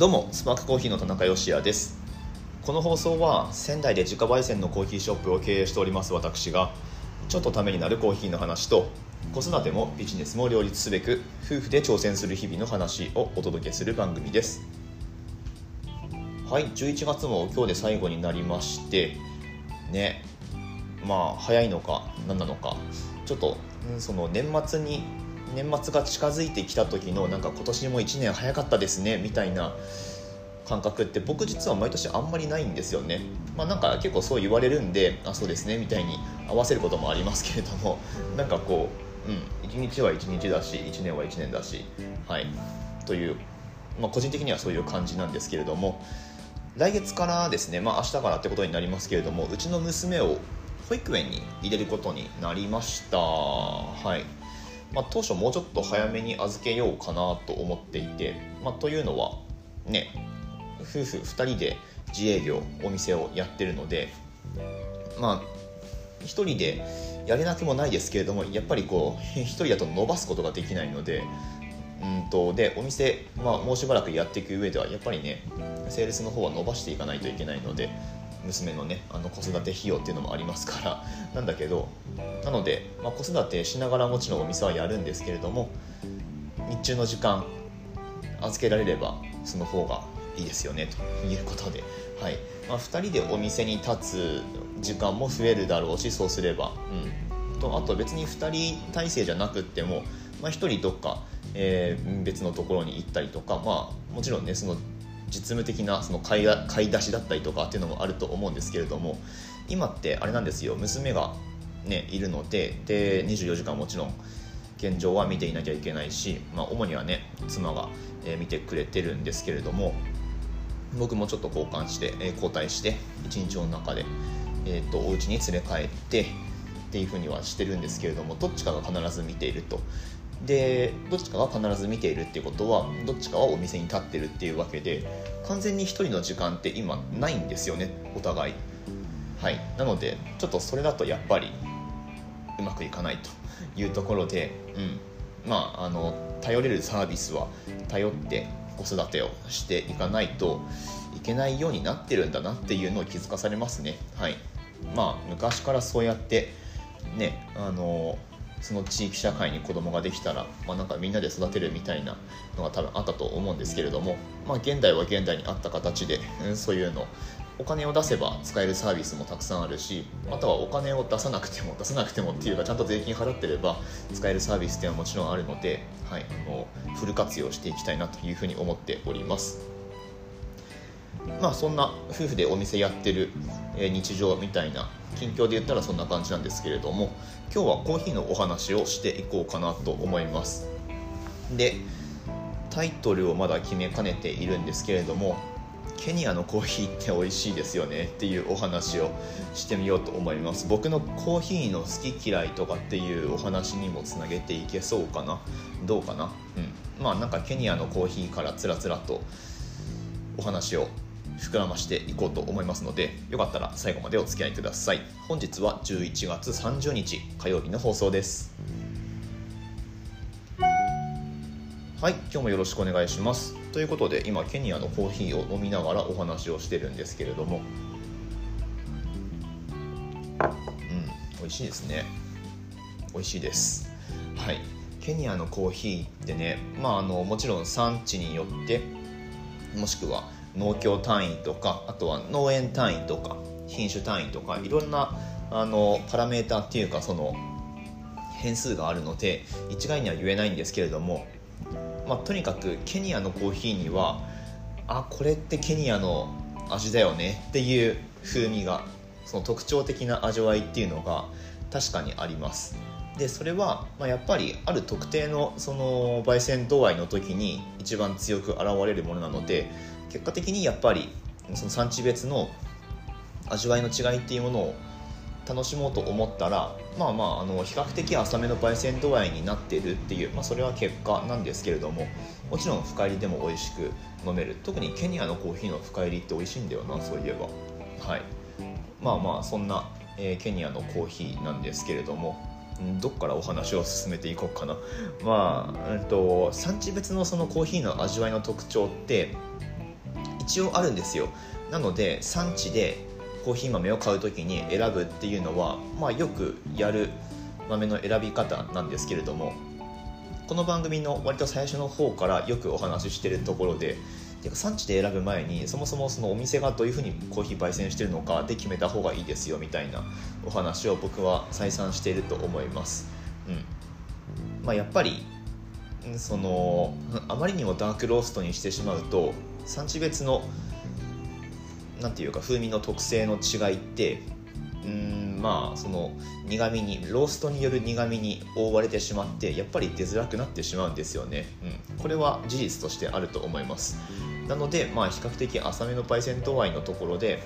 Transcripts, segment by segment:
どうもスパークコーヒーの田中芳也です。この放送は仙台で自家焙煎のコーヒーショップを経営しております私がちょっとためになるコーヒーの話と子育てもビジネスも両立すべく夫婦で挑戦する日々の話をお届けする番組です。はい11月も今日で最後になりましてねまあ早いのか何なのかちょっとその年末に年末が近づいてきた時のなんか今年も1年早かったですねみたいな感覚って僕実は毎年あんまりないんですよね。まあなんか結構そう言われるんであそうですねみたいに合わせることもありますけれどもなんかこう、うん、1日は1日だし1年は1年だしはい。という、まあ、個人的にはそういう感じなんですけれども来月からですねまあ明日からってことになりますけれどもうちの娘を保育園に入れることになりました。はい。まあ、当初もうちょっと早めに預けようかなと思っていて、まあ、というのはね夫婦2人で自営業お店をやってるのでまあ1人でやれなくもないですけれどもやっぱりこう 1人だと伸ばすことができないのでうんとでお店、まあ、もうしばらくやっていく上ではやっぱりねセールスの方は伸ばしていかないといけないので娘のねあの子育て費用っていうのもありますからなんだけどなので、まあ、子育てしながらもちろんお店はやるんですけれども日中の時間預けられればその方がいいですよねということで、はい。まあ、2人でお店に立つ時間も増えるだろうしそうすれば、うん、とあと別に2人体制じゃなくっても、まあ、1人どっか、えー、別のところに行ったりとか、まあ、もちろんねその実務的なその買い買い出しだったりとかっていうのもあると思うんですけれども今ってあれなんですよ。娘が、ね、いるのでで24時間もちろん現状は見ていなきゃいけないし、まあ、主にはね妻が、え、見てくれてるんですけれども僕もちょっと交換して、え、交代して一日の中で、えーと、お家に連れ帰ってっていうふうにはしてるんですけれどもどっちかが必ず見ていると。でどっちかが必ず見ているっていうことはどっちかはお店に立ってるっていうわけで完全に1人の時間って今ないんですよねお互い。はい。なのでちょっとそれだとやっぱりうまくいかないというところで、うん、まああの頼れるサービスは頼って子育てをしていかないといけないようになってるんだなっていうのを気づかされますね。はい。まあ昔からそうやってねあのその地域社会に子供ができたら、まあ、なんかみんなで育てるみたいなのが多分あったと思うんですけれども、まあ、現代は現代にあった形で、うん、そういうのお金を出せば使えるサービスもたくさんあるしまたはお金を出さなくても出さなくてもっていうかちゃんと税金払ってれば使えるサービスっていうのはもちろんあるので、はい、もうフル活用していきたいなというふうに思っております。まあそんな夫婦でお店やってる日常みたいな近況で言ったらそんな感じなんですけれども今日はコーヒーのお話をしていこうかなと思います。でタイトルをまだ決めかねているんですけれどもケニアのコーヒーって美味しいですよねっていうお話をしてみようと思います。僕のコーヒーの好き嫌いとかっていうお話にもつなげていけそうかな？どうかな？うん。まあなんかケニアのコーヒーからつらつらとお話を膨らましていこうと思いますのでよかったら最後までお付き合いください。本日は11月30日火曜日の放送です。はい今日もよろしくお願いします。ということで今ケニアのコーヒーを飲みながらお話をしてるんですけれども。うん美味しいですね。美味しいです。はい。ケニアのコーヒーってねまああのもちろん産地によってもしくは農協単位とかあとは農園単位とか品種単位とかいろんなあのパラメータっていうかその変数があるので一概には言えないんですけれども、まあ、とにかくケニアのコーヒーにはあこれってケニアの味だよねっていう風味がその特徴的な味わいっていうのが確かにあります。でそれは、まあ、やっぱりある特定のその焙煎度合いの時に一番強く現れるものなので結果的にやっぱりその産地別の味わいの違いっていうものを楽しもうと思ったらまあまああの比較的浅めの焙煎度合いになってるっていう、まあ、それは結果なんですけれどももちろん深入りでも美味しく飲める。特にケニアのコーヒーの深入りって美味しいんだよなそういえば。はい。まあまあそんな、えー、ケニアのコーヒーなんですけれどもどっからお話を進めていこうかな。まあ、えっと、産地別のそのコーヒーの味わいの特徴って一応あるんですよなので産地でコーヒー豆を買う時に選ぶっていうのは、まあ、よくやる豆の選び方なんですけれどもこの番組の割と最初の方からよくお話ししてるところで産地で選ぶ前にそもそもそのお店がどういうふうにコーヒー焙煎してるのかで決めた方がいいですよみたいなお話を僕は再三していると思います。うんまあ、やっぱりそのあまりにもダークローストにしてしまうと産地別の何ていうか風味の特性の違いってうんまあその苦みにローストによる苦みに覆われてしまってやっぱり出づらくなってしまうんですよね、うん、これは事実としてあると思います。なのでまあ比較的浅めのパイセントワインのところで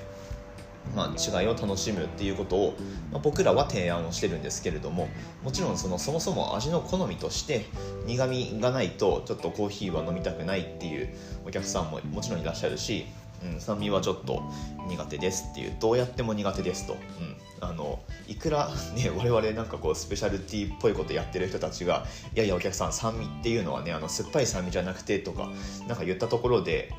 まあ、違いを楽しむっていうことを、まあ、僕らは提案をしてるんですけれどももちろんそのそもそも味の好みとして苦みがないとちょっとコーヒーは飲みたくないっていうお客さんももちろんいらっしゃるし、うん、酸味はちょっと苦手ですっていうどうやっても苦手ですと、うん、あのいくらね 我々なんかこうスペシャルティーっぽいことやってる人たちがいやいやお客さん酸味っていうのはねあの酸っぱい酸味じゃなくてとかなんか言ったところで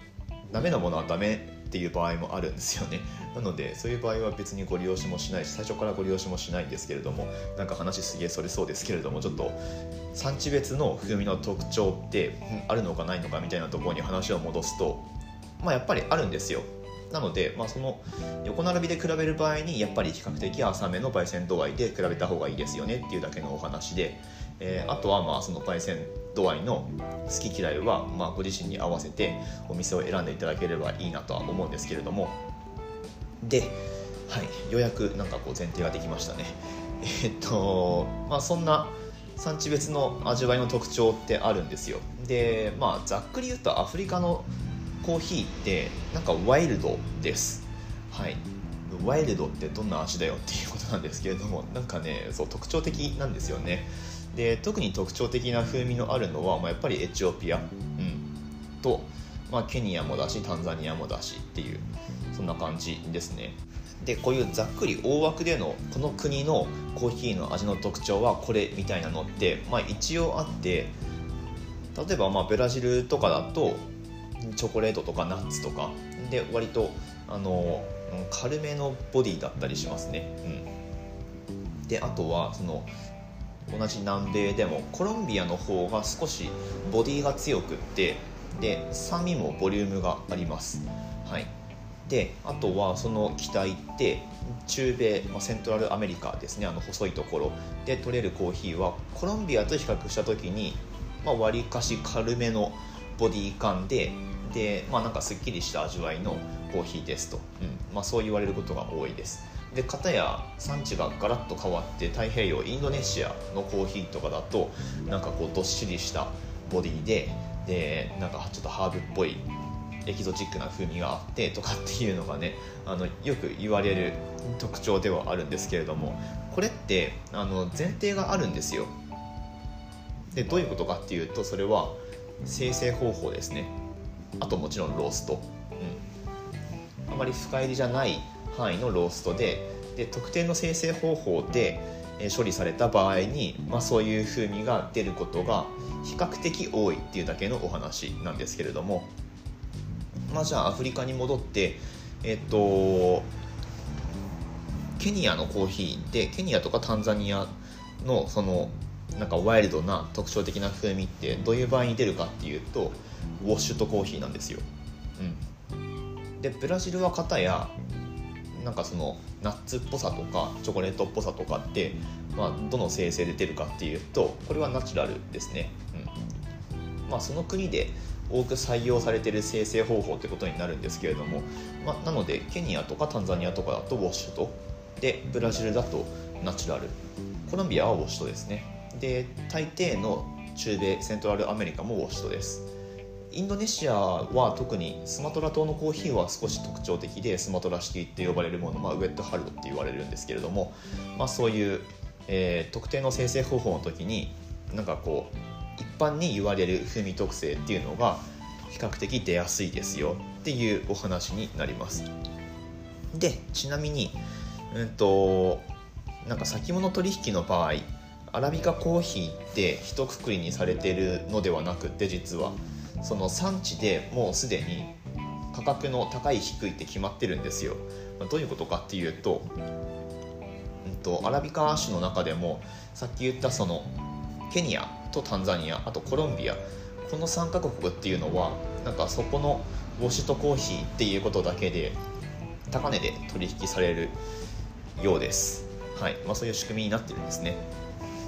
ダメなものはダメっていう場合もあるんですよね。なのでそういう場合は別にご利用しもしないし最初からご利用しもしないんですけれどもなんか話すげえそれそうですけれどもちょっと産地別の風味の特徴ってあるのかないのかみたいなところに話を戻すとまあやっぱりあるんですよ。なので、まあ、その横並びで比べる場合にやっぱり比較的浅めの焙煎度合いで比べた方がいいですよねっていうだけのお話で、えー、あとはまあその焙煎度合いの好き嫌いはまあご自身に合わせてお店を選んでいただければいいなとは思うんですけれども。で、はい、ようやくなんかこう前提ができましたね。え、っとまあそんな産地別の味わいの特徴ってあるんですよ。でまあざっくり言うとアフリカのコーヒーってなんかワイルドです。はい。ワイルドってどんな味だよっていうことなんですけれどもなんかねそう特徴的なんですよね。で特に特徴的な風味のあるのは、まあ、やっぱりエチオピア、うん、と、まあ、ケニアもだしタンザニアもだしっていうそんな感じですね。でこういうざっくり大枠でのこの国のコーヒーの味の特徴はこれみたいなのって、まあ、一応あって例えばまあブラジルとかだとチョコレートとかナッツとかで割とあの軽めのボディだったりしますね、うん、であとはその同じ南米でもコロンビアの方が少しボディが強くってで酸味もボリュームがあります。はい。であとはその気体って中米、まあ、セントラルアメリカですねあの細いところ。で取れるコーヒーはコロンビアと比較した時にまあ、割かし軽めのボディ感でで、まあ、なんかすっきりした味わいのコーヒーですと、うん。まあ、そう言われることが多いです。で片や産地がガラッと変わって太平洋インドネシアのコーヒーとかだとなんかこうどっしりしたボディででなんかちょっとハーブっぽいエキゾチックな風味があってとかっていうのがねあのよく言われる特徴ではあるんですけれどもこれってあの前提があるんですよ。でどういうことかっていうとそれは生成方法ですね。あともちろんロースト、うん、あまり深入りじゃない範囲のローストでで特定の生成方法で処理された場合に、まあ、そういう風味が出ることが比較的多いっていうだけのお話なんですけれども、まあ、じゃあアフリカに戻ってえっとケニアのコーヒーでケニアとかタンザニアのそのなんかワイルドな特徴的な風味ってどういう場合に出るかっていうとウォッシュとコーヒーなんですよ、うん、でブラジルは片やなんかそのナッツっぽさとかチョコレートっぽさとかって、まあ、どの生成で出るかっていうとこれはナチュラルですね、うん。まあ、その国で多く採用されている生成方法ってことになるんですけれども、まあ、なのでケニアとかタンザニアとかだとウォッシュと。でブラジルだとナチュラル。コロンビアはウォッシュとですね。で大抵の中米セントラルアメリカもウォッシュトです。インドネシアは特にスマトラ島のコーヒーは少し特徴的でスマトラシティって呼ばれるもの、まあ、ウェットハルドって言われるんですけれども、まあ、そういう、えー、特定の生成方法の時になんかこう一般に言われる風味特性っていうのが比較的出やすいですよっていうお話になります。でちなみにうんとなんか先物取引の場合アラビカコーヒーって一括りにされてるのではなくて実は。その産地でもうすでに価格の高い低いって決まってるんですよ、どういうことかっていうと,、うんと、アラビカ種の中でもさっき言ったそのケニアとタンザニアあとコロンビアこの3カ国っていうのはなんかそこのウォシュとコーヒーっていうことだけで高値で取引されるようです、はい。まあ、そういう仕組みになってるんですね。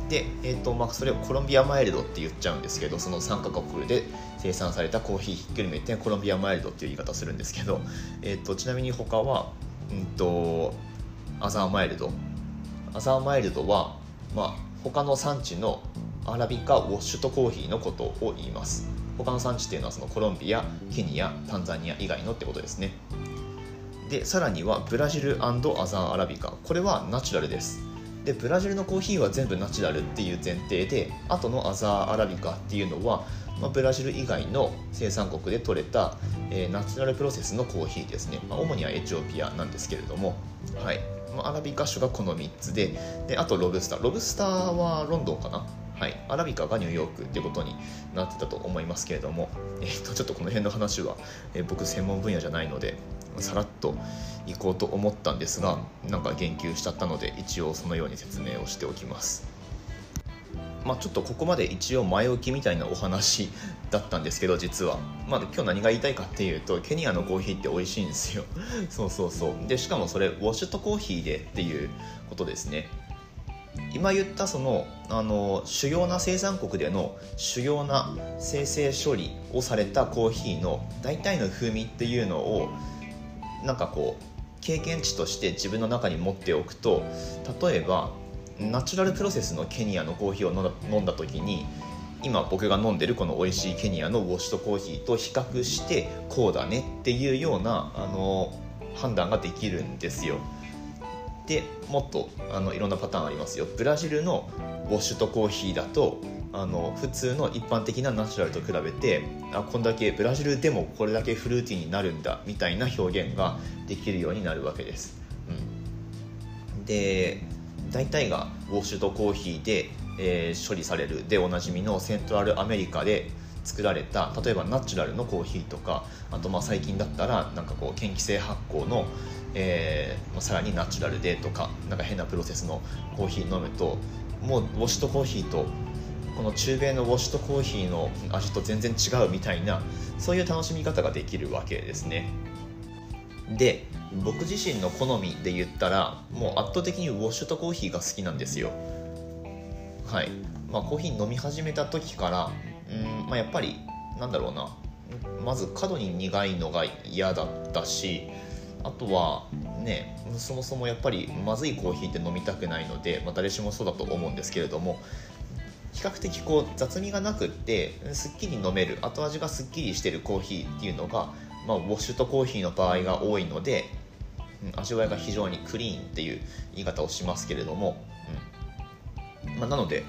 で、えーとまあ、それをコロンビアマイルドって言っちゃうんですけどその3カ国で生産されたコーヒーひっくるめてコロンビアマイルドっていう言い方するんですけど、えーと、ちなみに他は、うんと、アザーマイルド。アザーマイルドは、まあ、他の産地のアラビカウォッシュとコーヒーのことを言います。他の産地っていうのはそのコロンビアケニアタンザニア以外のってことですね。でさらにはブラジルアザーアラビカ。これはナチュラルです。でブラジルのコーヒーは全部ナチュラルっていう前提であとのアザーアラビカっていうのは、まあ、ブラジル以外の生産国で取れた、えー、ナチュラルプロセスのコーヒーですね、まあ、主にはエチオピアなんですけれども。はい。まあ、アラビカ種がこの3つでであとロブスター。ロブスターはロンドンかな？はい、アラビカがニューヨークっていうことになってたと思いますけれども、えー、とちょっとこの辺の話は、えー、僕専門分野じゃないのでさらっと行こうと思ったんですがなんか言及しちゃったので一応そのように説明をしておきます。まあ、ちょっとここまで一応前置きみたいなお話だったんですけど実は、まあ、今日何が言いたいかっていうとケニアのコーヒーって美味しいんですよ。そうそうそう。でしかもそれウォシュとコーヒーでっていうことですね。今言ったそのあの主要な生産国での主要な生成処理をされたコーヒーの大体の風味っていうのをなんかこう経験値として自分の中に持っておくと例えばナチュラルプロセスのケニアのコーヒーを飲んだ時に今僕が飲んでるこの美味しいケニアのウォッシュとコーヒーと比較してこうだねっていうようなあの判断ができるんですよ。でもっとあのいろんなパターンありますよ。ブラジルのウォッシュとコーヒーだとあの普通の一般的なナチュラルと比べてあこんだけブラジルでもこれだけフルーティーになるんだみたいな表現ができるようになるわけです、うん、で大体がウォッシュとコーヒーで、えー、処理される。でおなじみのセントラルアメリカで作られた例えばナチュラルのコーヒーとかあとまあ最近だったらなんかこう嫌気性発酵の、えー、さらにナチュラルでとかなんか変なプロセスのコーヒー飲むともうウォッシュとコーヒーとこの中米のウォッシュとコーヒーの味と全然違うみたいなそういう楽しみ方ができるわけですね。で僕自身の好みで言ったらもう圧倒的にウォッシュとコーヒーが好きなんですよ。はい。まあコーヒー飲み始めた時からうん、まあ、やっぱりなんだろうな。まず過度に苦いのが嫌だったしあとはねそもそもやっぱりまずいコーヒーって飲みたくないので、まあ、誰しもそうだと思うんですけれども比較的こう雑味がなくってすっきり飲める後味がすっきりしてるコーヒーっていうのが、まあ、ウォッシュとコーヒーの場合が多いので、うん、味わいが非常にクリーンっていう言い方をしますけれども、うん。まあ、なので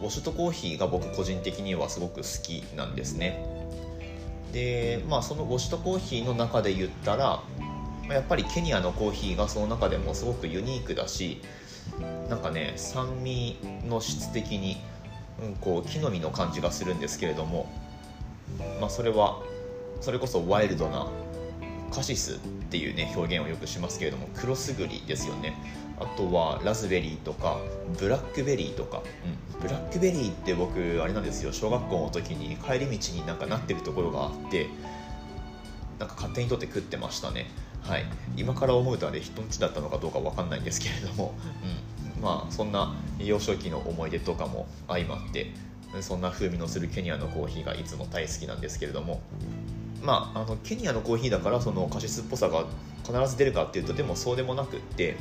ウォッシュとコーヒーが僕個人的にはすごく好きなんですね。でまあそのウォッシュとコーヒーの中で言ったらやっぱりケニアのコーヒーがその中でもすごくユニークだしなんかね酸味の質的にうん、こう木の実の感じがするんですけれども、まあ、それはそれこそワイルドなカシスっていうね表現をよくしますけれどもクロスグリですよね。あとはラズベリーとかブラックベリーとか、うん、ブラックベリーって僕あれなんですよ。小学校の時に帰り道になんかなってるところがあってなんか勝手に取って食ってましたね。はい。今から思うとあれ人んちだったのかどうか分かんないんですけれども、うん、まあそんな幼少期の思い出とかも相まってそんな風味のするケニアのコーヒーがいつも大好きなんですけれどもまああのケニアのコーヒーだからそのカシスっぽさが必ず出るかっていうとでもそうでもなくって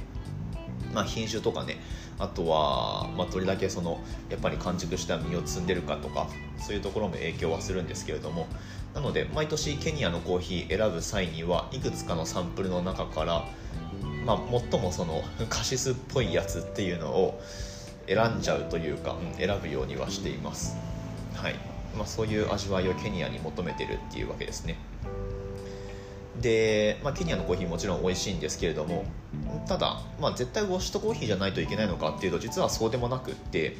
まあ、品種とかねあとは、まあ、どれだけそのやっぱり完熟した実を摘んでるかとかそういうところも影響はするんですけれどもなので毎年ケニアのコーヒー選ぶ際にはいくつかのサンプルの中からまあ、最もそのカシスっぽいやつっていうのを選んじゃうというか、うん、選ぶようにはしています、はい。まあ、そういう味わいをケニアに求めてるっていうわけですね。で、まあ、ケニアのコーヒーもちろん美味しいんですけれどもただ、まあ、絶対ウォッシュとコーヒーじゃないといけないのかっていうと実はそうでもなくって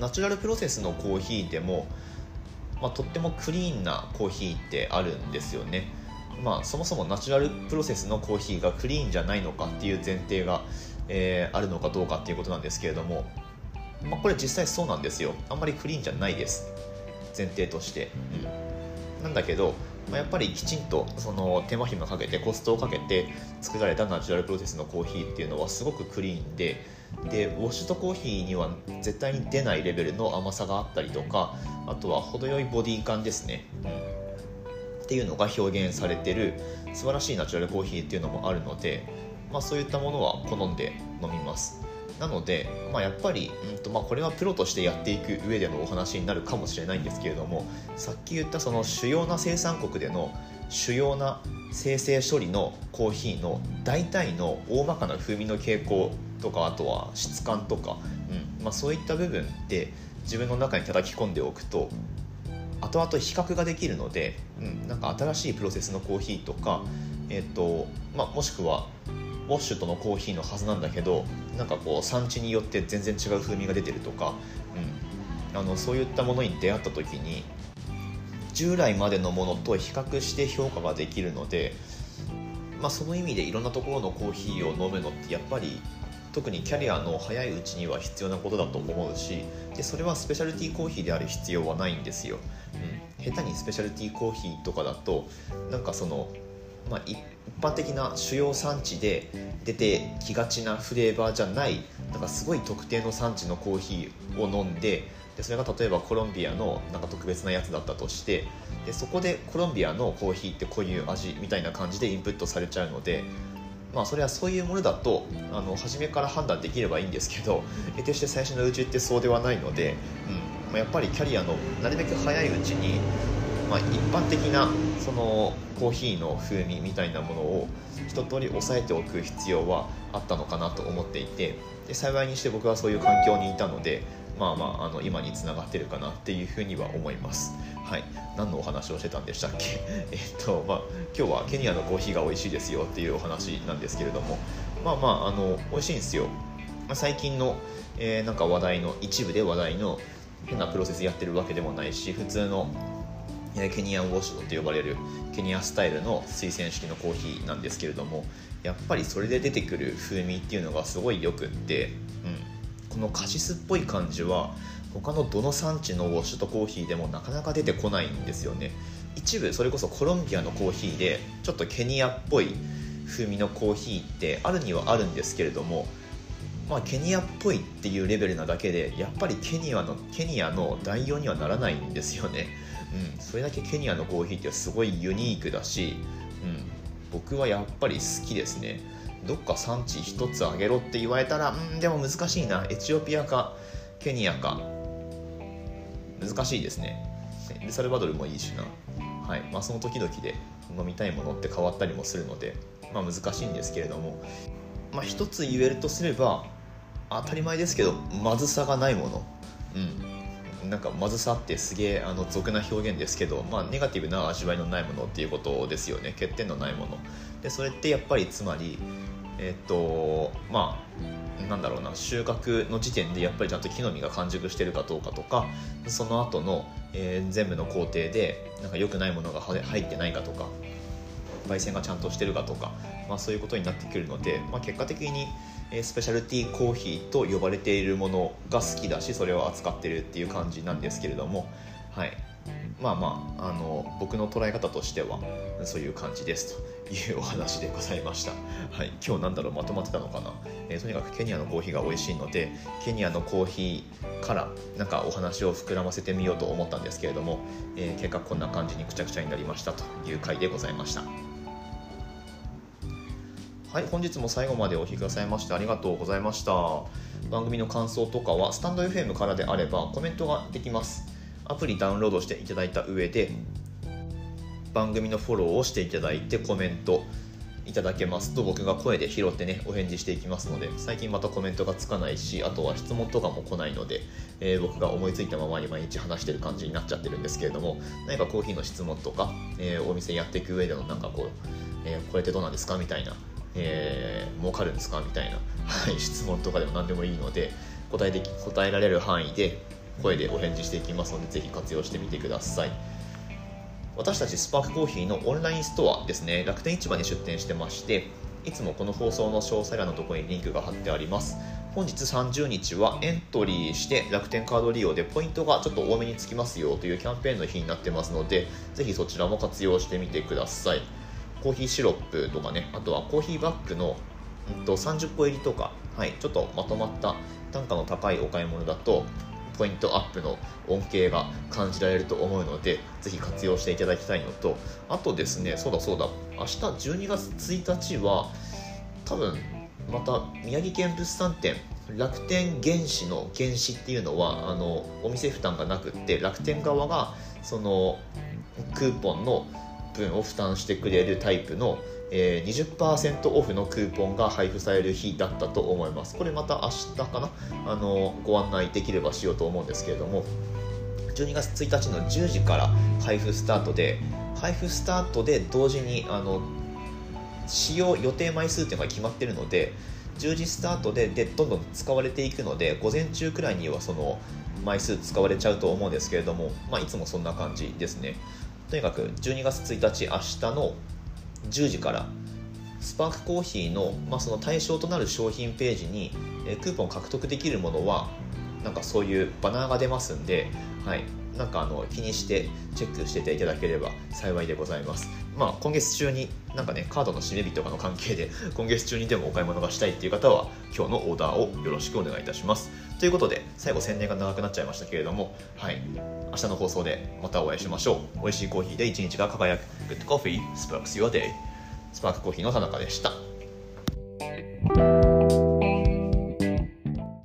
ナチュラルプロセスのコーヒーでも、まあ、とってもクリーンなコーヒーってあるんですよね。まあ、そもそもナチュラルプロセスのコーヒーがクリーンじゃないのかっていう前提が、えー、あるのかどうかっていうことなんですけれども、まあ、これ実際そうなんですよ。あんまりクリーンじゃないです。前提として、うん、なんだけど、まあ、やっぱりきちんとその手間暇かけてコストをかけて作られたナチュラルプロセスのコーヒーっていうのはすごくクリーンででウォッシュとコーヒーには絶対に出ないレベルの甘さがあったりとかあとは程よいボディ感ですね、うん、っていうのが表現されてる素晴らしいナチュラルコーヒーっていうのもあるので、まあ、そういったものは好んで飲みます。なので、まあ、やっぱり、うんとまあ、これはプロとしてやっていく上でのお話になるかもしれないんですけれどもさっき言ったその主要な生産国での主要な生成処理のコーヒーの大体の大まかな風味の傾向とかあとは質感とか、うんまあ、そういった部分って自分の中に叩き込んでおくと後々比較ができるので、うん、なんか新しいプロセスのコーヒーとか、えーとまあ、もしくはウォッシュとのコーヒーのはずなんだけどなんかこう産地によって全然違う風味が出てるとか、うん、あのそういったものに出会った時に従来までのものと比較して評価ができるので、まあ、その意味でいろんなところのコーヒーを飲むのってやっぱり特にキャリアの早いうちには必要なことだと思うしでそれはスペシャルティーコーヒーである必要はないんですよ、うん、下手にスペシャルティーコーヒーとかだとなんかそのまあ、一般的な主要産地で出てきがちなフレーバーじゃないなんかすごい特定の産地のコーヒーを飲んででそれが例えばコロンビアのなんか特別なやつだったとしてでそこでコロンビアのコーヒーってこういう味みたいな感じでインプットされちゃうのでまあそれはそういうものだとあの初めから判断できればいいんですけど得てして最初のうちってそうではないので、うん。まあ、やっぱりキャリアのなるべく早いうちにまあ、一般的なそのコーヒーの風味みたいなものを一通り抑えておく必要はあったのかなと思っていてで幸いにして僕はそういう環境にいたのでまあまああの今につながってるかなっていうふうには思います。はい、何のお話をしてたんでしたっけ？えっとまあ今日はケニアのコーヒーが美味しいですよっていうお話なんですけれどもまあまああの美味しいんですよ。最近の、えー、なんか話題の一部で話題の変なプロセスやってるわけでもないし普通のケニアンウォッシュドって呼ばれるケニアスタイルの水洗式のコーヒーなんですけれどもやっぱりそれで出てくる風味っていうのがすごいよくって、このカシスっぽい感じは他のどの産地のウォッシュとコーヒーでもなかなか出てこないんですよね。一部それこそコロンビアのコーヒーでちょっとケニアっぽい風味のコーヒーってあるにはあるんですけれどもまあ、ケニアっぽいっていうレベルなだけでやっぱりケニアのケニアの代用にはならないんですよね。うん、それだけケニアのコーヒーってすごいユニークだし、うん、僕はやっぱり好きですね。どっか産地1つあげろって言われたらうんでも難しいな。エチオピアかケニアか。難しいですね。エルサルバドルもいいしな。はい。まあその時々で飲みたいものって変わったりもするのでまあ難しいんですけれども。まあ一つ言えるとすれば当たり前ですけどまずさがないもの。うん。なんかまずさってすげえあの俗な表現ですけど、まあ、ネガティブな味わいのないものっていうことですよね。欠点のないもの。でそれってやっぱりつまりえっとまあなんだろうな収穫の時点でやっぱりちゃんと木の実が完熟してるかどうかとかその後の、えー、全部の工程でなんか良くないものが入ってないかとか焙煎がちゃんとしてるかとか、まあ、そういうことになってくるので、まあ、結果的にスペシャルティーコーヒーと呼ばれているものが好きだしそれを扱ってるっていう感じなんですけれども、はい、まあまああの僕の捉え方としてはそういう感じですというお話でございました、はい、今日なんだろうまとまってたのかな、えー、とにかくケニアのコーヒーが美味しいのでケニアのコーヒーからなんかお話を膨らませてみようと思ったんですけれども、えー、結果こんな感じにくちゃくちゃになりましたという回でございました。はい、本日も最後までお聴きくださいましてありがとうございました。番組の感想とかは、スタンド FM からであればコメントができます。アプリダウンロードしていただいた上で、番組のフォローをしていただいてコメントいただけますと僕が声で拾ってねお返事していきますので最近またコメントがつかないしあとは質問とかも来ないので、えー、僕が思いついたままに毎日話してる感じになっちゃってるんですけれども何かコーヒーの質問とか、えー、お店やっていく上でのなんかこう、えー、これってどうなんですかみたいなえー、儲かるんですかみたいな、はい、質問とかでも何でもいいので答えで答えられる範囲で声でお返事していきますのでぜひ活用してみてください。私たちスパークコーヒーのオンラインストアですね。楽天市場に出店してましていつもこの放送の詳細欄のところにリンクが貼ってあります。本日30日はエントリーして楽天カード利用でポイントがちょっと多めにつきますよというキャンペーンの日になってますのでぜひそちらも活用してみてください。コーヒーシロップとかねあとはコーヒーバッグの、うん、と30個入りとか、はい、ちょっとまとまった単価の高いお買い物だとポイントアップの恩恵が感じられると思うのでぜひ活用していただきたいのとあとですねそうだそうだ明日12月1日は多分また宮城県物産展楽天原資の原資っていうのはあのお店負担がなくって楽天側がそのクーポンの分を負担してくれるタイプの、えー、20%オフのクーポンが配布される日だったと思います。これまた明日かな？あのご案内できればしようと思うんですけれども12月1日の10時から配布スタートで配布スタートで同時にあの使用予定枚数っていうのが決まってるので10時スタートででどんどん使われていくので午前中くらいにはその枚数使われちゃうと思うんですけれども、まあ、いつもそんな感じですね。とにかく12月1日明日の10時からスパークコーヒーの,、まあその対象となる商品ページにクーポン獲得できるものはなんかそういうバナーが出ますんで、はい、なんかあの気にしてチェックしていただければ幸いでございます。まあ、今月中になんかねカードの締め日とかの関係で今月中にでもお買い物がしたいっていう方は今日のオーダーをよろしくお願いいたします。ということで最後宣伝が長くなっちゃいましたけれども、はい、明日の放送でまたお会いしましょう。美味しいコーヒーで一日が輝く Good Coffee Sparks Your Day スパークコーヒーの田中でした。